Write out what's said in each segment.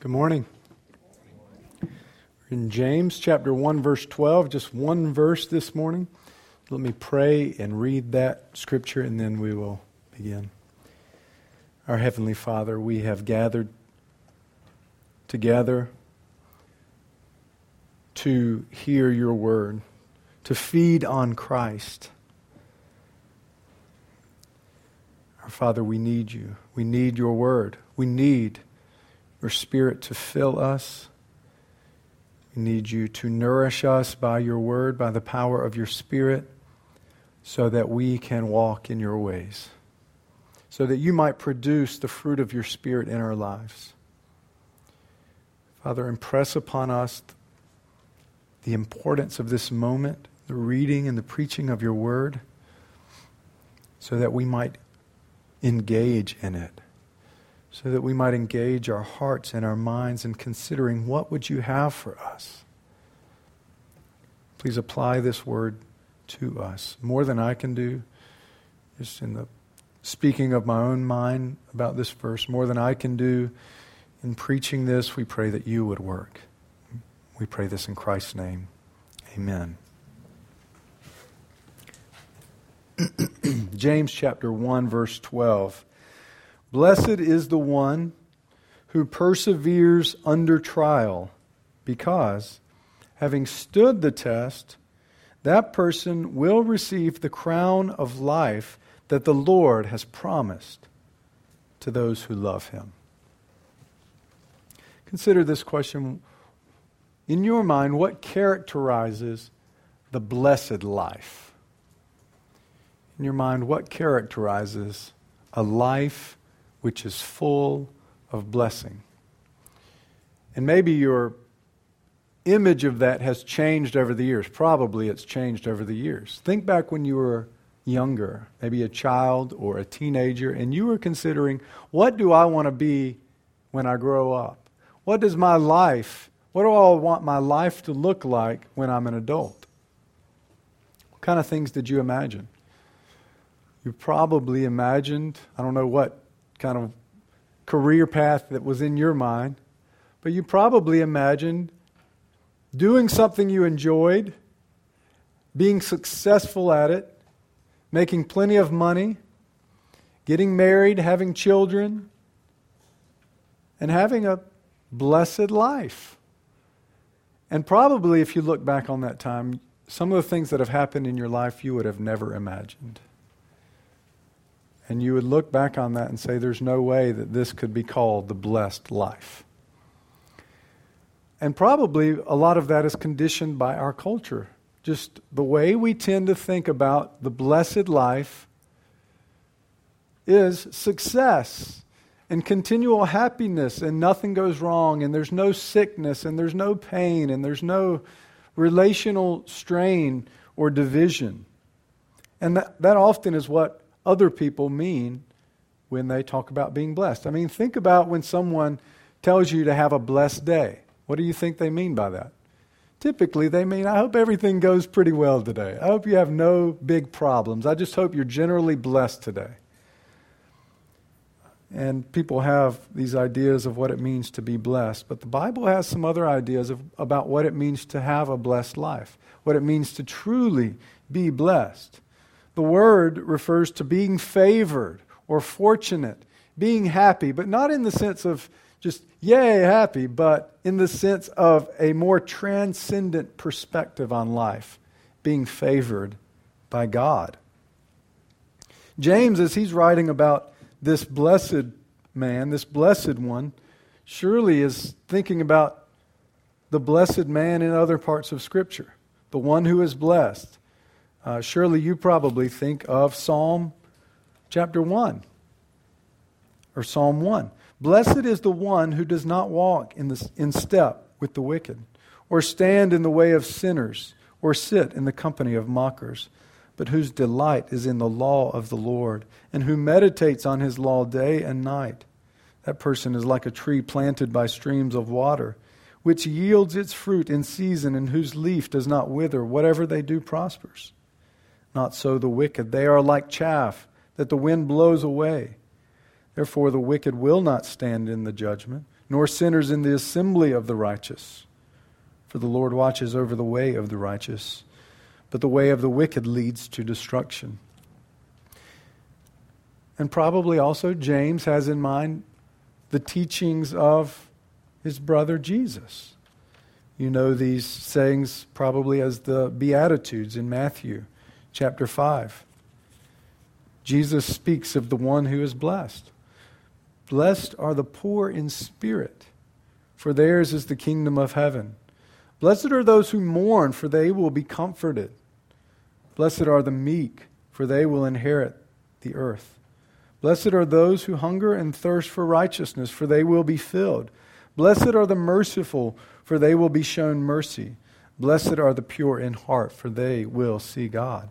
Good morning. In James chapter 1 verse 12, just one verse this morning. Let me pray and read that scripture and then we will begin. Our heavenly Father, we have gathered together to hear your word, to feed on Christ. Our Father, we need you. We need your word. We need your Spirit to fill us. We need you to nourish us by your word, by the power of your Spirit, so that we can walk in your ways, so that you might produce the fruit of your Spirit in our lives. Father, impress upon us the importance of this moment, the reading and the preaching of your word, so that we might engage in it so that we might engage our hearts and our minds in considering what would you have for us. Please apply this word to us more than I can do. Just in the speaking of my own mind about this verse, more than I can do in preaching this, we pray that you would work. We pray this in Christ's name. Amen. James chapter 1 verse 12 Blessed is the one who perseveres under trial, because, having stood the test, that person will receive the crown of life that the Lord has promised to those who love him. Consider this question. In your mind, what characterizes the blessed life? In your mind, what characterizes a life which is full of blessing. And maybe your image of that has changed over the years. Probably it's changed over the years. Think back when you were younger, maybe a child or a teenager, and you were considering, what do I want to be when I grow up? What does my life, what do I want my life to look like when I'm an adult? What kind of things did you imagine? You probably imagined, I don't know what kind of career path that was in your mind, but you probably imagined doing something you enjoyed, being successful at it, making plenty of money, getting married, having children, and having a blessed life. And probably, if you look back on that time, some of the things that have happened in your life you would have never imagined. And you would look back on that and say, there's no way that this could be called the blessed life. And probably a lot of that is conditioned by our culture. Just the way we tend to think about the blessed life is success and continual happiness, and nothing goes wrong, and there's no sickness, and there's no pain, and there's no relational strain or division. And that, that often is what other people mean when they talk about being blessed. I mean, think about when someone tells you to have a blessed day. What do you think they mean by that? Typically, they mean, I hope everything goes pretty well today. I hope you have no big problems. I just hope you're generally blessed today. And people have these ideas of what it means to be blessed. But the Bible has some other ideas of, about what it means to have a blessed life, what it means to truly be blessed. The word refers to being favored or fortunate, being happy, but not in the sense of just, yay, happy, but in the sense of a more transcendent perspective on life, being favored by God. James, as he's writing about this blessed man, this blessed one, surely is thinking about the blessed man in other parts of Scripture, the one who is blessed. Uh, surely you probably think of Psalm chapter 1 or Psalm 1. Blessed is the one who does not walk in, the, in step with the wicked, or stand in the way of sinners, or sit in the company of mockers, but whose delight is in the law of the Lord, and who meditates on his law day and night. That person is like a tree planted by streams of water, which yields its fruit in season, and whose leaf does not wither. Whatever they do prospers. Not so the wicked. They are like chaff that the wind blows away. Therefore, the wicked will not stand in the judgment, nor sinners in the assembly of the righteous. For the Lord watches over the way of the righteous, but the way of the wicked leads to destruction. And probably also James has in mind the teachings of his brother Jesus. You know these sayings probably as the Beatitudes in Matthew chapter 5. Jesus speaks of the one who is blessed. Blessed are the poor in spirit, for theirs is the kingdom of heaven. Blessed are those who mourn, for they will be comforted. Blessed are the meek, for they will inherit the earth. Blessed are those who hunger and thirst for righteousness, for they will be filled. Blessed are the merciful, for they will be shown mercy. Blessed are the pure in heart, for they will see God.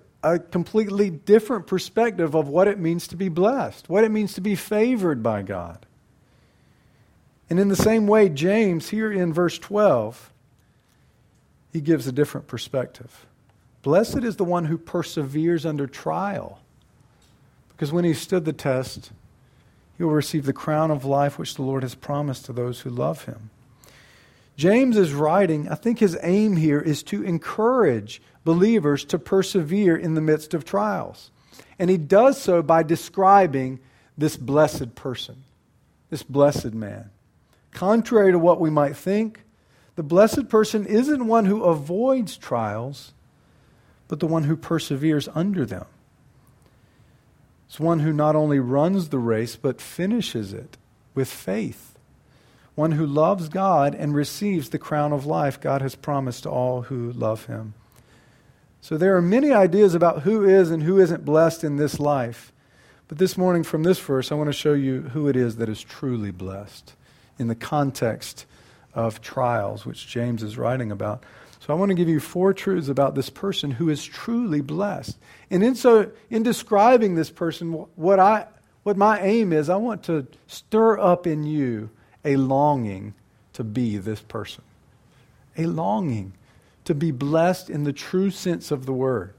a completely different perspective of what it means to be blessed, what it means to be favored by God. And in the same way, James, here in verse 12, he gives a different perspective. Blessed is the one who perseveres under trial, because when he stood the test, he will receive the crown of life which the Lord has promised to those who love him. James is writing, I think his aim here is to encourage believers to persevere in the midst of trials. And he does so by describing this blessed person, this blessed man. Contrary to what we might think, the blessed person isn't one who avoids trials, but the one who perseveres under them. It's one who not only runs the race, but finishes it with faith. One who loves God and receives the crown of life God has promised to all who love him. So there are many ideas about who is and who isn't blessed in this life. But this morning, from this verse, I want to show you who it is that is truly blessed in the context of trials, which James is writing about. So I want to give you four truths about this person who is truly blessed. And in so in describing this person, what I what my aim is, I want to stir up in you a longing to be this person. A longing to be blessed in the true sense of the word.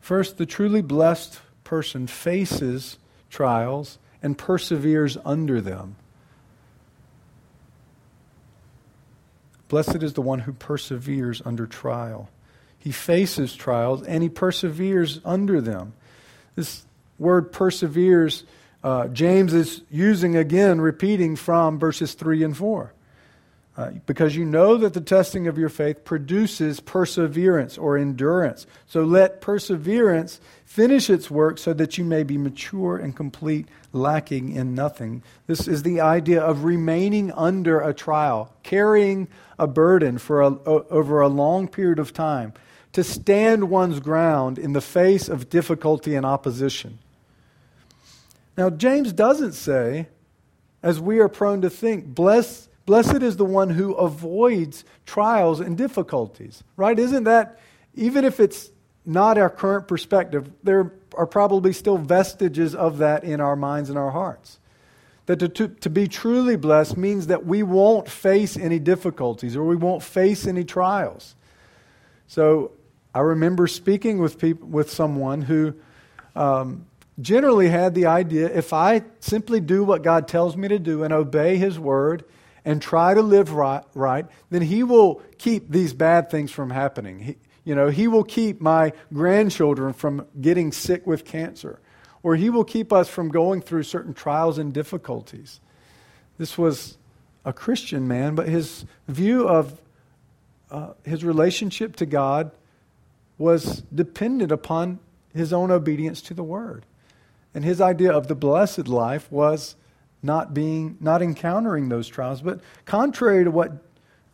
First, the truly blessed person faces trials and perseveres under them. Blessed is the one who perseveres under trial. He faces trials and he perseveres under them. This word perseveres, uh, James is using again, repeating from verses 3 and 4. Uh, because you know that the testing of your faith produces perseverance or endurance. So let perseverance finish its work so that you may be mature and complete, lacking in nothing. This is the idea of remaining under a trial, carrying a burden for a, over a long period of time, to stand one's ground in the face of difficulty and opposition. Now, James doesn't say, as we are prone to think, bless Blessed is the one who avoids trials and difficulties, right? Isn't that, even if it's not our current perspective, there are probably still vestiges of that in our minds and our hearts. That to, to, to be truly blessed means that we won't face any difficulties or we won't face any trials. So I remember speaking with, people, with someone who um, generally had the idea if I simply do what God tells me to do and obey His word, and try to live right, right, then He will keep these bad things from happening. He, you know, He will keep my grandchildren from getting sick with cancer, or He will keep us from going through certain trials and difficulties. This was a Christian man, but his view of uh, his relationship to God was dependent upon his own obedience to the Word. And his idea of the blessed life was not being not encountering those trials but contrary to what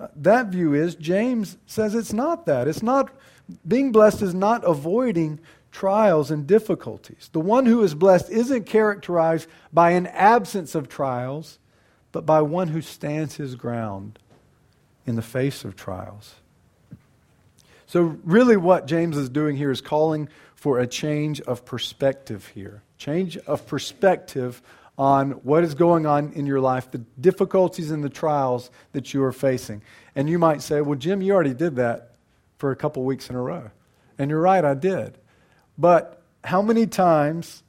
uh, that view is james says it's not that it's not being blessed is not avoiding trials and difficulties the one who is blessed isn't characterized by an absence of trials but by one who stands his ground in the face of trials. So, really, what James is doing here is calling for a change of perspective here. Change of perspective on what is going on in your life, the difficulties and the trials that you are facing. And you might say, Well, Jim, you already did that for a couple weeks in a row. And you're right, I did. But how many times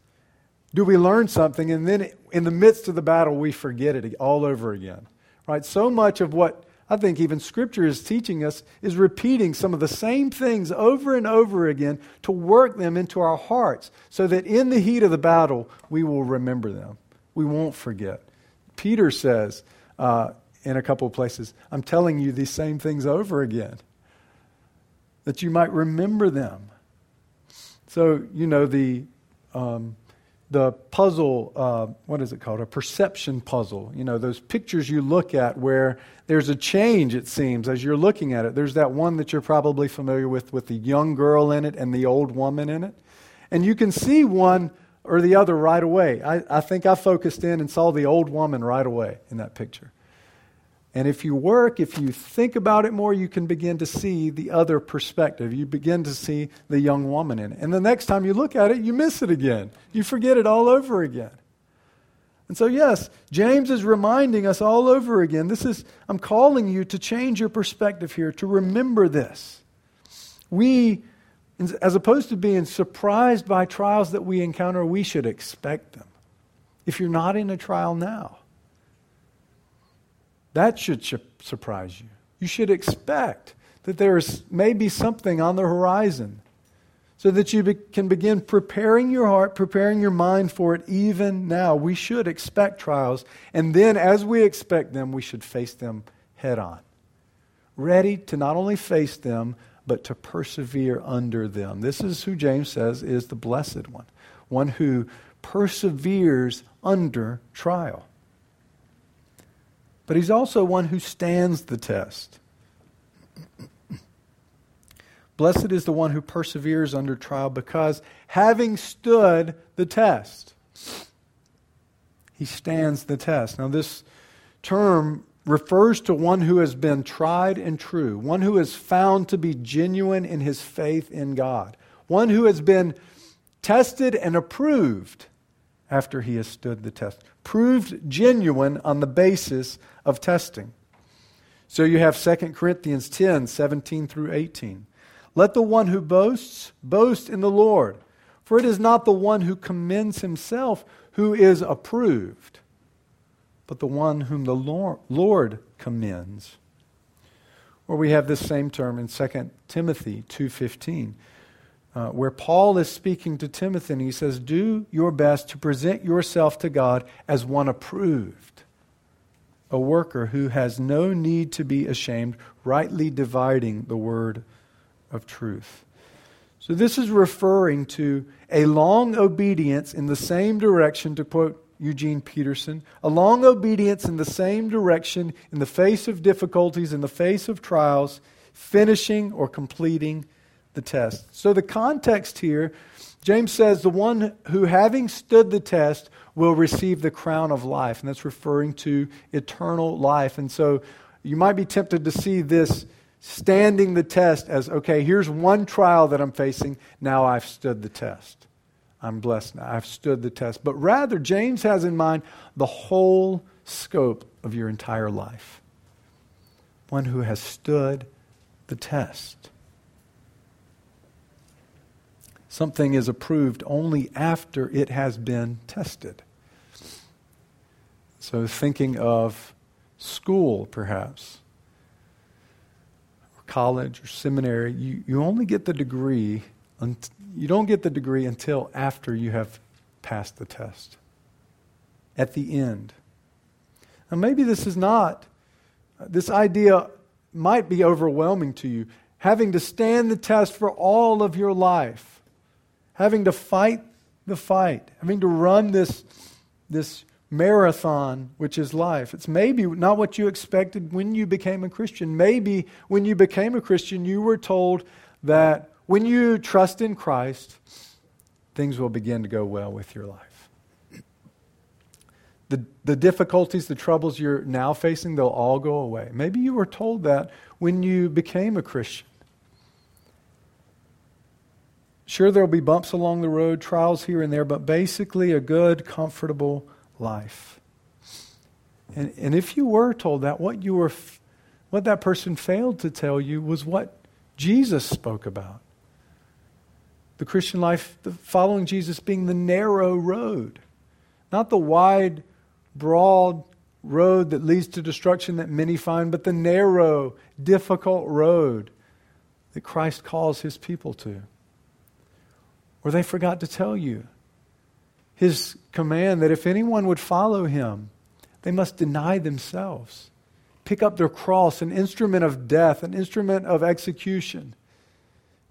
do we learn something and then in the midst of the battle we forget it all over again? Right? So much of what I think even Scripture is teaching us is repeating some of the same things over and over again to work them into our hearts so that in the heat of the battle we will remember them. We won't forget. Peter says uh, in a couple of places, I'm telling you these same things over again that you might remember them. So, you know, the, um, the puzzle, uh, what is it called? A perception puzzle. You know, those pictures you look at where there's a change, it seems, as you're looking at it. There's that one that you're probably familiar with, with the young girl in it and the old woman in it. And you can see one or the other right away. I, I think I focused in and saw the old woman right away in that picture. And if you work, if you think about it more, you can begin to see the other perspective. You begin to see the young woman in it. And the next time you look at it, you miss it again. You forget it all over again. And so, yes, James is reminding us all over again. This is, I'm calling you to change your perspective here, to remember this. We, as opposed to being surprised by trials that we encounter, we should expect them. If you're not in a trial now, that should surprise you. You should expect that there is maybe something on the horizon so that you be- can begin preparing your heart, preparing your mind for it even now. We should expect trials, and then as we expect them, we should face them head on. Ready to not only face them, but to persevere under them. This is who James says is the blessed one, one who perseveres under trial but he's also one who stands the test. Blessed is the one who perseveres under trial because having stood the test, he stands the test. Now, this term refers to one who has been tried and true, one who is found to be genuine in his faith in God, one who has been tested and approved after he has stood the test. Proved genuine on the basis of testing. So you have 2 Corinthians 10 17 through 18. Let the one who boasts boast in the Lord, for it is not the one who commends himself who is approved, but the one whom the Lord commends. Or we have this same term in 2 Timothy 2:15 uh, where Paul is speaking to Timothy and he says, Do your best to present yourself to God as one approved, a worker who has no need to be ashamed, rightly dividing the word of truth. So, this is referring to a long obedience in the same direction, to quote Eugene Peterson, a long obedience in the same direction in the face of difficulties, in the face of trials, finishing or completing the test. So, the context here, James says, the one who, having stood the test, will receive the crown of life. And that's referring to eternal life. And so, you might be tempted to see this standing the test as okay, here's one trial that I'm facing. Now I've stood the test. I'm blessed now. I've stood the test. But rather, James has in mind the whole scope of your entire life. One who has stood the test. Something is approved only after it has been tested. So, thinking of school, perhaps, or college or seminary, you, you only get the degree, you don't get the degree until after you have passed the test, at the end. Now, maybe this is not, this idea might be overwhelming to you, having to stand the test for all of your life having to fight the fight, having to run this, this marathon, which is life. It's maybe not what you expected when you became a Christian. Maybe when you became a Christian, you were told that when you trust in Christ, things will begin to go well with your life. the, the difficulties, the troubles you're now facing, they'll all go away. Maybe you were told that when you became a Christian. Sure, there'll be bumps along the road, trials here and there, but basically a good, comfortable life. And, and if you were told that, what you were, what that person failed to tell you was what Jesus spoke about. The Christian life, the following Jesus being the narrow road, not the wide, broad road that leads to destruction that many find, but the narrow, difficult road that Christ calls his people to. Or they forgot to tell you his command that if anyone would follow him, they must deny themselves, pick up their cross, an instrument of death, an instrument of execution,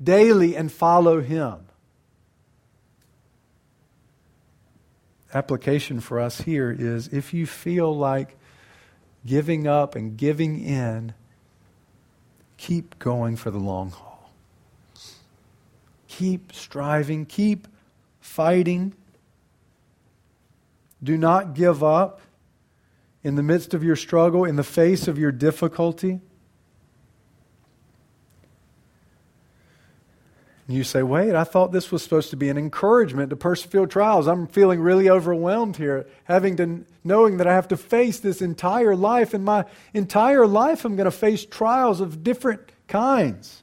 daily and follow him. Application for us here is if you feel like giving up and giving in, keep going for the long haul. Keep striving, keep fighting. Do not give up in the midst of your struggle, in the face of your difficulty. And you say, wait, I thought this was supposed to be an encouragement to persevere trials. I'm feeling really overwhelmed here, having to knowing that I have to face this entire life. In my entire life, I'm going to face trials of different kinds.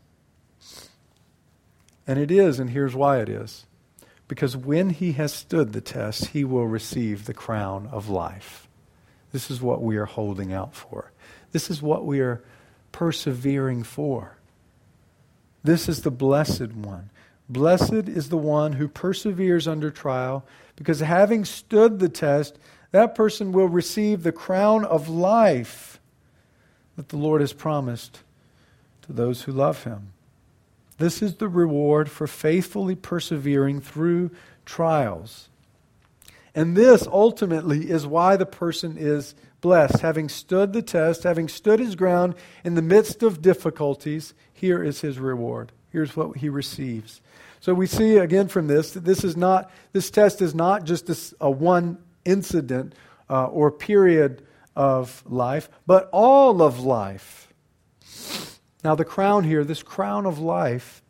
And it is, and here's why it is. Because when he has stood the test, he will receive the crown of life. This is what we are holding out for. This is what we are persevering for. This is the blessed one. Blessed is the one who perseveres under trial, because having stood the test, that person will receive the crown of life that the Lord has promised to those who love him. This is the reward for faithfully persevering through trials. And this ultimately is why the person is blessed. Having stood the test, having stood his ground in the midst of difficulties, here is his reward. Here's what he receives. So we see again from this that this is not this test is not just a, one incident uh, or period of life, but all of life. Now the crown here, this crown of life,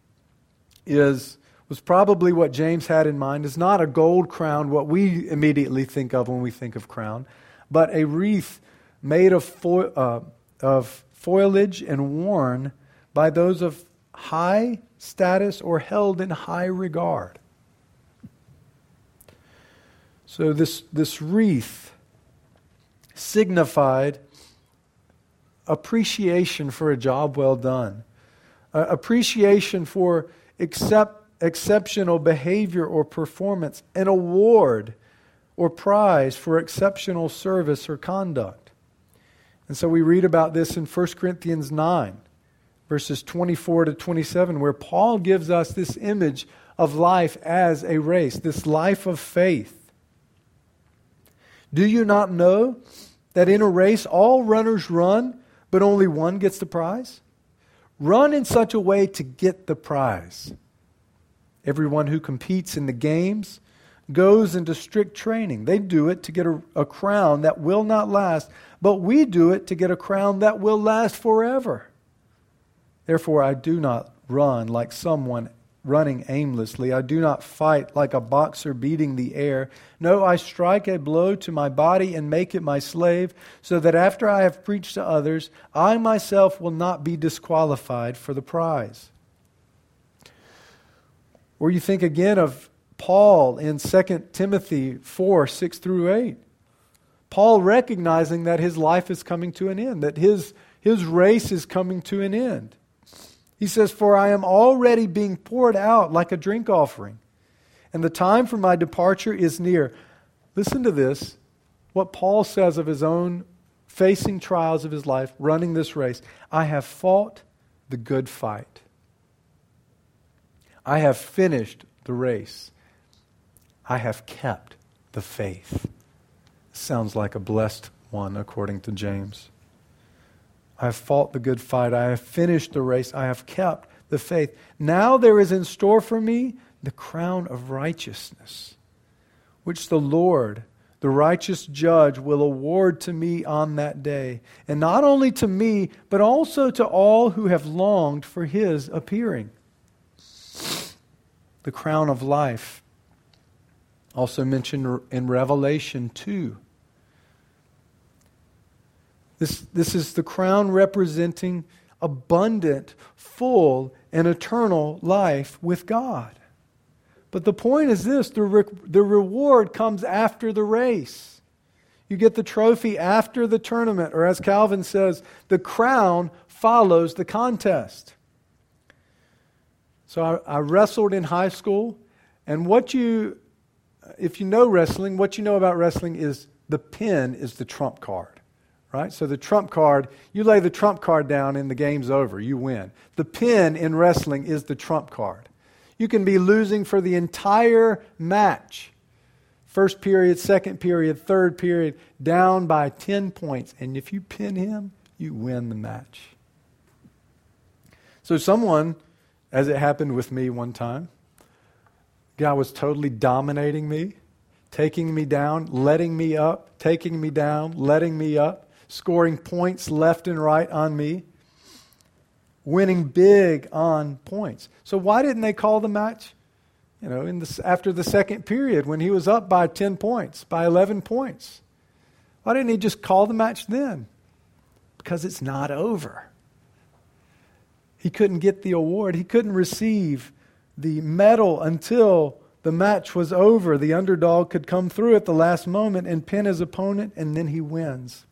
is was probably what James had in mind. Is not a gold crown, what we immediately think of when we think of crown, but a wreath made of, fo- uh, of foliage and worn by those of high status or held in high regard. So, this, this wreath signified appreciation for a job well done, uh, appreciation for accept, exceptional behavior or performance, an award or prize for exceptional service or conduct. And so we read about this in 1 Corinthians 9, verses 24 to 27, where Paul gives us this image of life as a race, this life of faith. Do you not know that in a race all runners run, but only one gets the prize? Run in such a way to get the prize. Everyone who competes in the games goes into strict training. They do it to get a, a, crown that will not last, but we do it to get a crown that will last forever. Therefore, I do not run like someone running aimlessly. I do not fight like a boxer beating the air. No, I strike a blow to my body and make it my slave, so that after I have preached to others, I myself will not be disqualified for the prize. Or you think again of Paul in 2 Timothy 4 6 through 8. Paul recognizing that his life is coming to an end, that his, his race is coming to an end. He says, For I am already being poured out like a drink offering, and the time for my departure is near. Listen to this what Paul says of his own facing trials of his life, running this race. I have fought the good fight, I have finished the race. I have kept the faith. Sounds like a blessed one, according to James. I have fought the good fight. I have finished the race. I have kept the faith. Now there is in store for me the crown of righteousness, which the Lord, the righteous judge will award to me on that day, and not only to me, but also to all who have longed for his appearing. The crown of life, also mentioned in Revelation 2. This, this is the crown representing abundant, full, and eternal life with God. But the point is this the, re- the reward comes after the race. You get the trophy after the tournament, or as Calvin says, the crown follows the contest. So I, I wrestled in high school, and what you, if you know wrestling, what you know about wrestling is the pin is the trump card right? So the trump card, you lay the trump card down and the game's over. You win. The pin in wrestling is the trump card. You can be losing for the entire match. First period, second period, third period, down by 10 points. And if you pin him, you win the match. So, someone, as it happened with me one time, guy was totally dominating me, taking me down, letting me up, taking me down, letting me up, scoring points left and right on me winning big on points. So why didn't they call the match? You know, in the, after the second period when he was up by 10 points, by 11 points. Why didn't he just call the match then? Because it's not over. He couldn't get the award. He couldn't receive the medal until the match was over. The underdog could come through at the last moment and pin his opponent, and then he wins.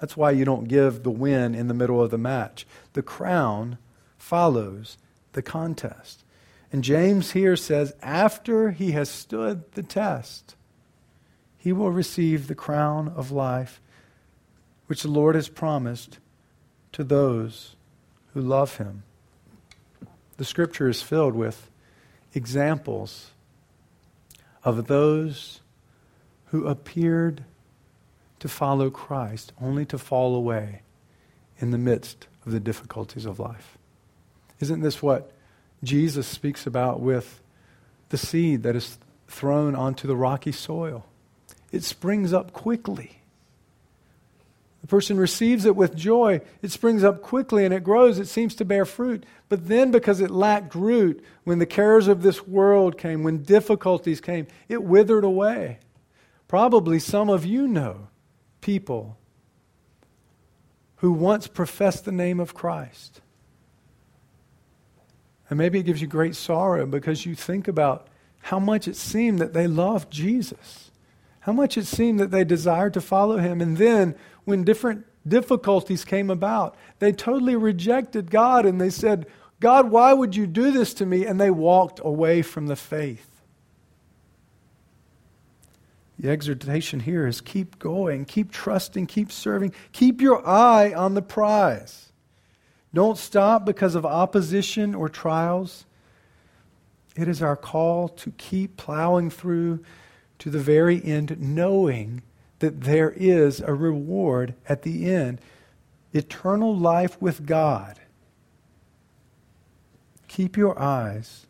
That's why you don't give the win in the middle of the match. The crown follows the contest. And James here says, after he has stood the test, he will receive the crown of life which the Lord has promised to those who love him. The scripture is filled with examples of those who appeared to follow Christ, only to fall away in the midst of the difficulties of life. Isn't this what Jesus speaks about with the seed that is thrown onto the rocky soil? It springs up quickly. The person receives it with joy. It springs up quickly and it grows. It seems to bear fruit. But then, because it lacked root, when the cares of this world came, when difficulties came, it withered away. Probably some of you know people who once professed the name of Christ. And maybe it gives you great sorrow because you think about how much it seemed that they loved Jesus, how much it seemed that they desired to follow him. And then, when different difficulties came about, they totally rejected God and they said, God, why would you do this to me? And they walked away from the faith. The exhortation here is keep going, keep trusting, keep serving, keep your eye on the prize. Don't stop because of opposition or trials. It is our call to keep plowing through to the very end, knowing that there is a reward at the end eternal life with God. Keep your eyes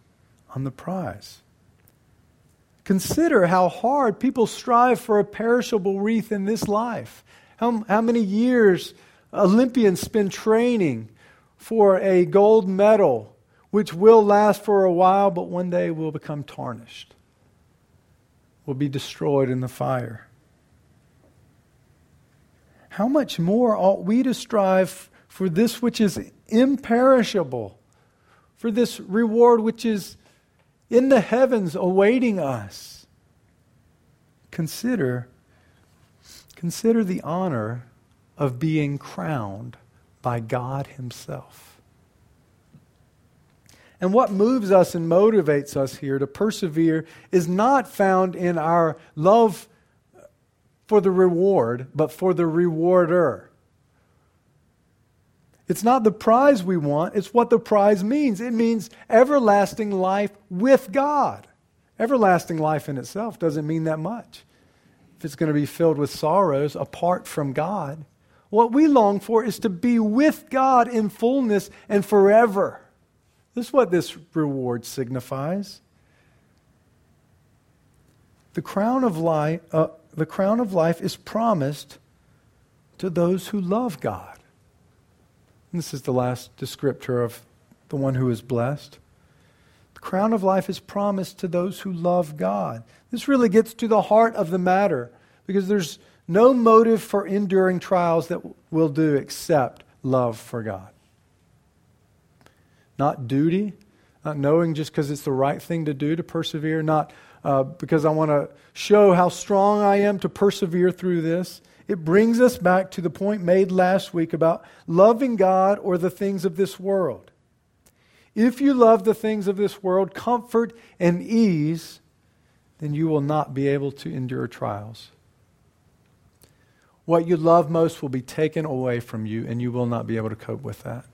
on the prize. Consider how hard people strive for a perishable wreath in this life. How, how many years Olympians spend training for a gold medal, which will last for a while, but one day will become tarnished, will be destroyed in the fire. How much more ought we to strive for this which is imperishable, for this reward which is in the heavens awaiting us. Consider, consider the honor of being crowned by God Himself. And what moves us and motivates us here to persevere is not found in our love for the reward, but for the rewarder. It's not the prize we want, it's what the prize means. It means everlasting life with God. Everlasting life in itself doesn't mean that much. If it's going to be filled with sorrows apart from God, what we long for is to be with God in fullness and forever. This is what this reward signifies. The crown of life, uh, the crown of life is promised to those who love God. This is the last descriptor of the one who is blessed. The crown of life is promised to those who love God. This really gets to the heart of the matter because there's no motive for enduring trials that will do except love for God. Not duty, not knowing just because it's the right thing to do to persevere, not uh, because I want to show how strong I am to persevere through this. It brings us back to the point made last week about loving God or the things of this world. If you love the things of this world, comfort and ease, then you will not be able to endure trials. What you love most will be taken away from you, and you will not be able to cope with that.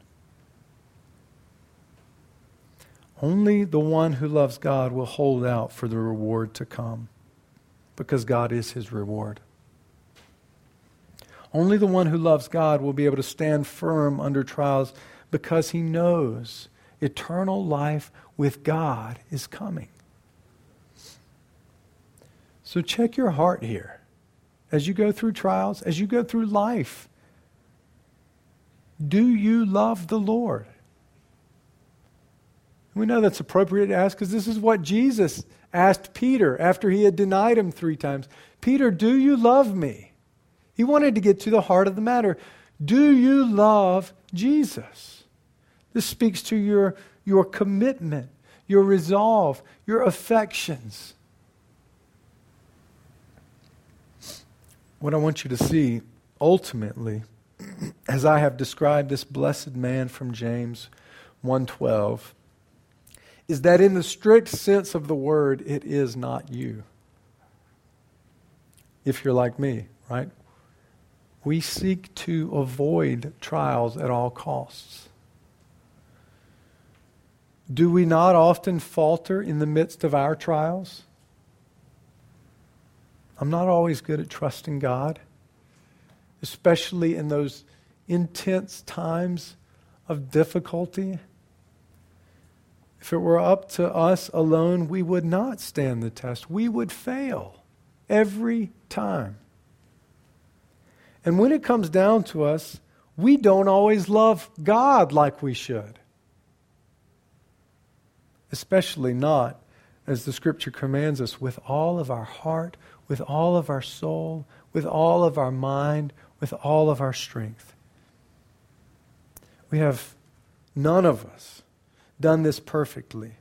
Only the one who loves God will hold out for the reward to come because God is his reward. Only the one who loves God will be able to stand firm under trials because he knows eternal life with God is coming. So check your heart here as you go through trials, as you go through life. Do you love the Lord? We know that's appropriate to ask because this is what Jesus asked Peter after he had denied him three times Peter, do you love me? He wanted to get to the heart of the matter. Do you love Jesus? This speaks to your, your commitment, your resolve, your affections. What I want you to see ultimately, as I have described this blessed man from James 112, is that in the strict sense of the word, it is not you. If you're like me, right? We seek to avoid trials at all costs. Do we not often falter in the midst of our trials? I'm not always good at trusting God, especially in those intense times of difficulty. If it were up to us alone, we would not stand the test. We would fail every time. And when it comes down to us, we don't always love God like we should. Especially not, as the scripture commands us, with all of our heart, with all of our soul, with all of our mind, with all of our strength. We have none of us done this perfectly.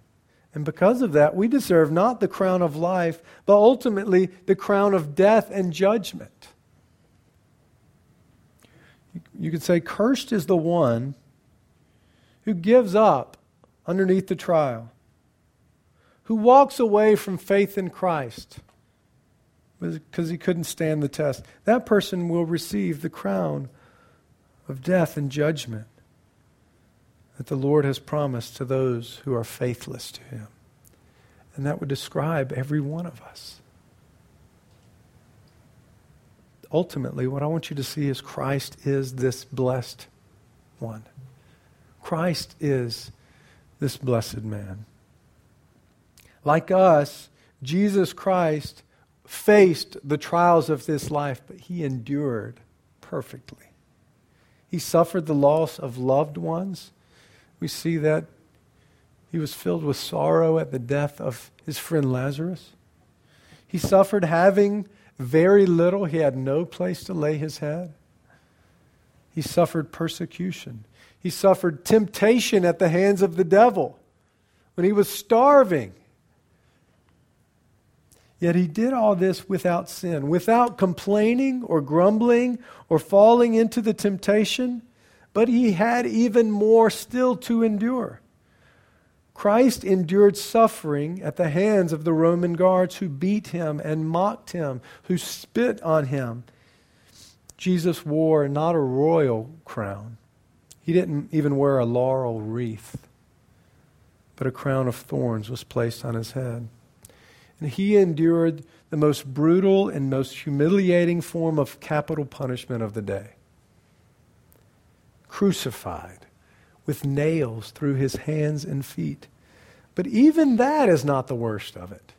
And because of that, we deserve not the crown of life, but ultimately the crown of death and judgment. You could say, Cursed is the one who gives up underneath the trial, who walks away from faith in Christ because he couldn't stand the test. That person will receive the crown of death and judgment that the Lord has promised to those who are faithless to Him. And that would describe every one of us. Ultimately, what I want you to see is Christ is this blessed one. Christ is this blessed man. Like us, Jesus Christ faced the trials of this life, but he endured perfectly. He suffered the loss of loved ones we see that he was filled with sorrow at the death of his friend Lazarus. He suffered having very little, he had no place to lay his head. He suffered persecution. He suffered temptation at the hands of the devil when he was starving. Yet he did all this without sin, without complaining or grumbling or falling into the temptation but he had even more still to endure. Christ endured suffering at the hands of the Roman guards who beat him and mocked him, who spit on him. Jesus wore not a royal crown, he didn't even wear a laurel wreath, but a crown of thorns was placed on his head. And he endured the most brutal and most humiliating form of capital punishment of the day crucified with nails through his hands and feet. But even that is not the worst of it.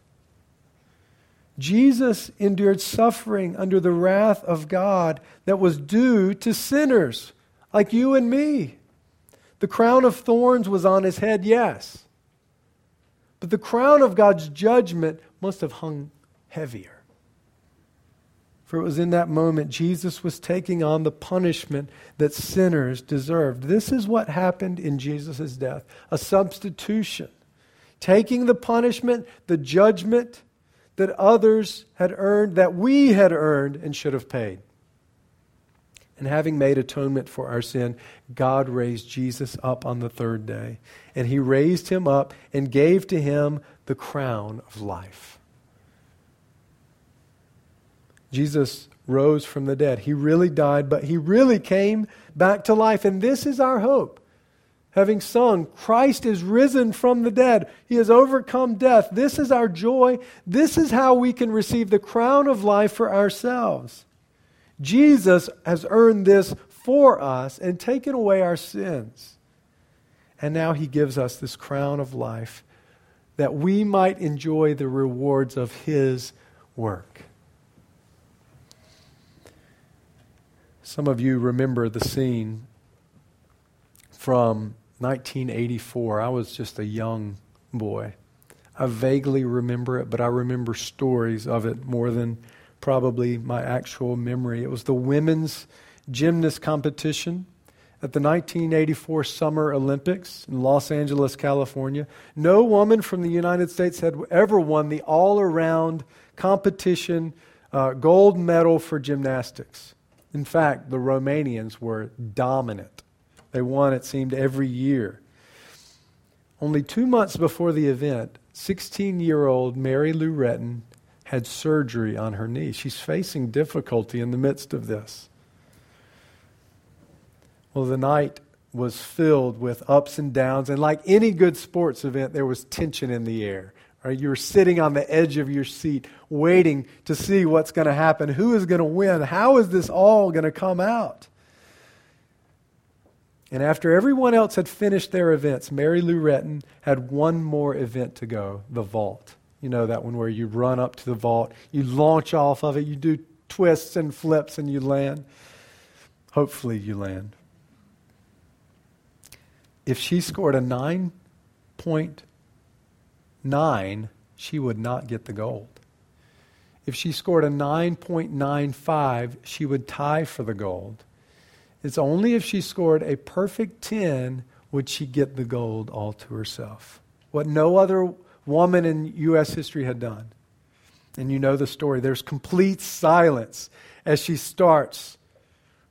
Jesus endured suffering under the wrath of God that was due to sinners like you and me. The crown of thorns was on his head, yes. But the crown of God's judgment must have hung heavier. For it was in that moment Jesus was taking on the punishment that sinners deserved. This is what happened in Jesus' death a substitution. Taking the punishment, the judgment that others had earned, that we had earned and should have paid. And having made atonement for our sin, God raised Jesus up on the third day. And he raised him up and gave to him the crown of life. Jesus rose from the dead. He really died, but he really came back to life. And this is our hope. Having sung, Christ is risen from the dead. He has overcome death. This is our joy. This is how we can receive the crown of life for ourselves. Jesus has earned this for us and taken away our sins. And now he gives us this crown of life that we might enjoy the rewards of his work. Some of you remember the scene from 1984. I was just a young boy. I vaguely remember it, but I remember stories of it more than probably my actual memory. It was the women's gymnast competition at the 1984 Summer Olympics in Los Angeles, California. No woman from the United States had ever won the all around competition uh, gold medal for gymnastics. In fact, the Romanians were dominant. They won, it seemed, every year. Only two months before the event, 16 year old Mary Lou Retton had surgery on her knee. She's facing difficulty in the midst of this. Well, the night was filled with ups and downs, and like any good sports event, there was tension in the air. Right? you're sitting on the edge of your seat, waiting to see what's going to happen. Who is going to win? How is this all going to come out? And after everyone else had finished their events, Mary Lou Retton had one more event to go the vault. You know that one where you run up to the vault, you launch off of it, you do twists and flips, and you land. Hopefully, you land. If she scored a 9.9, she would not get the gold. If she scored a 9.95, she would tie for the gold. It's only if she scored a perfect 10 would she get the gold all to herself. What no other woman in U.S. history had done. And you know the story. There's complete silence as she starts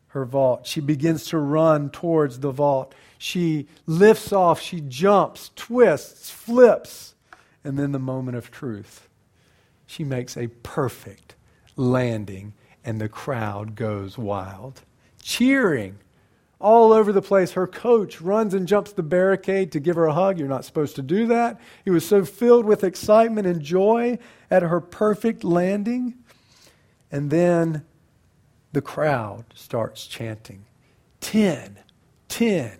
her vault. She begins to run towards the vault. She lifts off, she jumps, twists, flips, and then the moment of truth. She makes a perfect landing, and the crowd goes wild, cheering all over the place. Her coach runs and jumps the barricade to give her a hug. You're not supposed to do that. He was so filled with excitement and joy at her perfect landing. And then the crowd starts chanting 10, 10,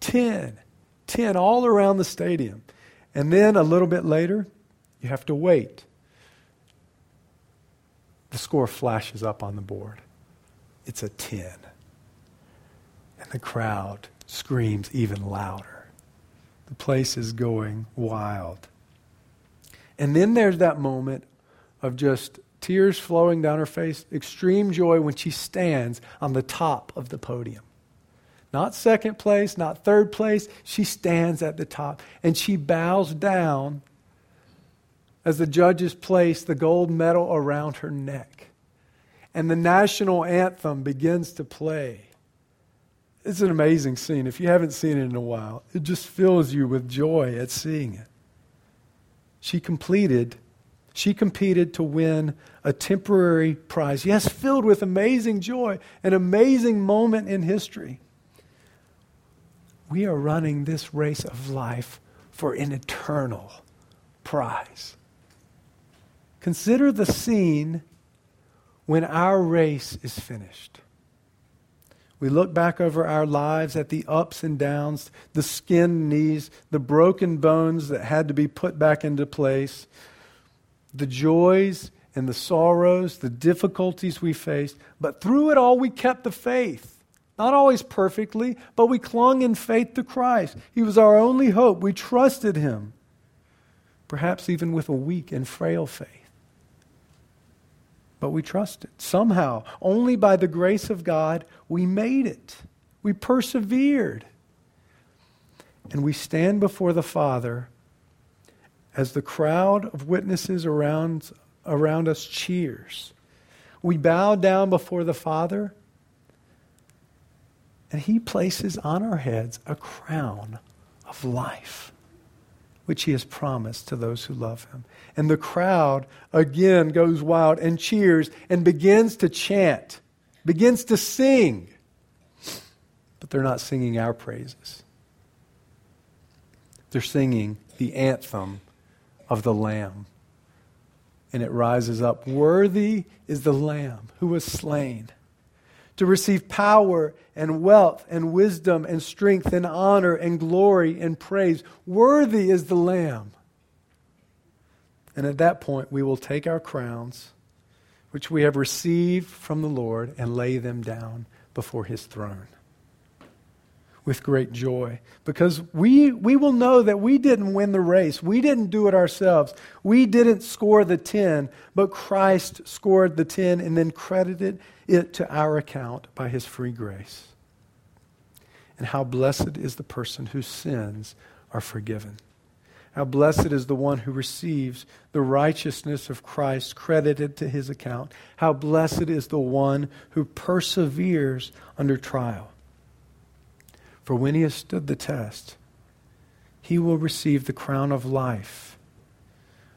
10, 10, all around the stadium. And then a little bit later, you have to wait. The score flashes up on the board. It's a 10 and the crowd screams even louder. The place is going wild. And then there's that moment of just tears flowing down her face, extreme joy when she stands on the top of the podium. Not second place, not third place. She stands at the top and she bows down as the judges place the gold medal around her neck. And the national anthem begins to play. It's an amazing scene. If you haven't seen it in a while, it just fills you with joy at seeing it. She completed, she competed to win a temporary prize. Yes, filled with amazing joy, an amazing moment in history. We are running this race of life for an eternal prize. Consider the scene when our race is finished. We look back over our lives at the ups and downs, the skinned knees, the broken bones that had to be put back into place, the joys and the sorrows, the difficulties we faced, but through it all we kept the faith. Not always perfectly, but we clung in faith to Christ. He was our only hope. We trusted Him, perhaps even with a weak and frail faith. But we trusted. Somehow, only by the grace of God, we made it. We persevered. And we stand before the Father as the crowd of witnesses around, around us cheers. We bow down before the Father and he places on our heads a crown of life, which he has promised to those who love him. And the crowd again goes wild and cheers and begins to chant, begins to sing. But they're not singing our praises. They're singing the anthem of the Lamb. And it rises up Worthy is the Lamb who was slain to receive power and wealth and wisdom and strength and honor and glory and praise. Worthy is the Lamb. And at that point, we will take our crowns, which we have received from the Lord, and lay them down before his throne with great joy because we, we will know that we didn't win the race. We didn't do it ourselves. We didn't score the 10, but Christ scored the 10 and then credited it to our account by his free grace. And how blessed is the person whose sins are forgiven. How blessed is the one who receives the righteousness of Christ credited to his account. How blessed is the one who perseveres under trial. For when he has stood the test, he will receive the crown of life,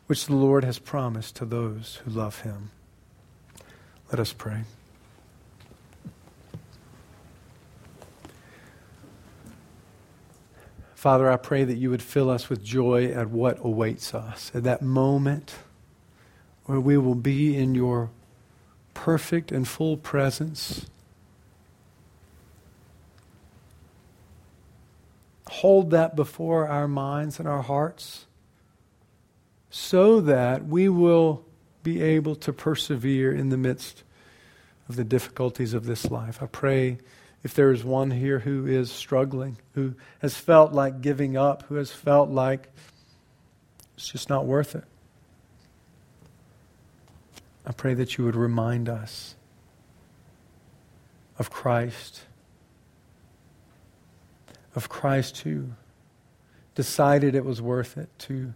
which the Lord has promised to those who love him. Let us pray. Father, I pray that you would fill us with joy at what awaits us, at that moment where we will be in your perfect and full presence hold that before our minds and our hearts so that we will be able to persevere in the midst of the difficulties of this life. I pray if there is one here who is struggling, who has felt like giving up, who has felt like it's just not worth it. I pray that you would remind us of Christ of Christ who decided it was worth it to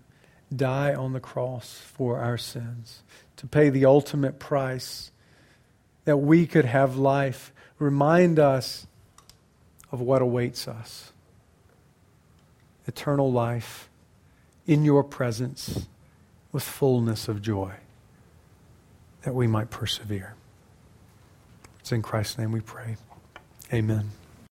die on the cross for our sins, to pay the ultimate price that we could have life. Remind us of what awaits us eternal life in your presence with fullness of joy, that we might persevere. It's in Christ's name we pray. Amen.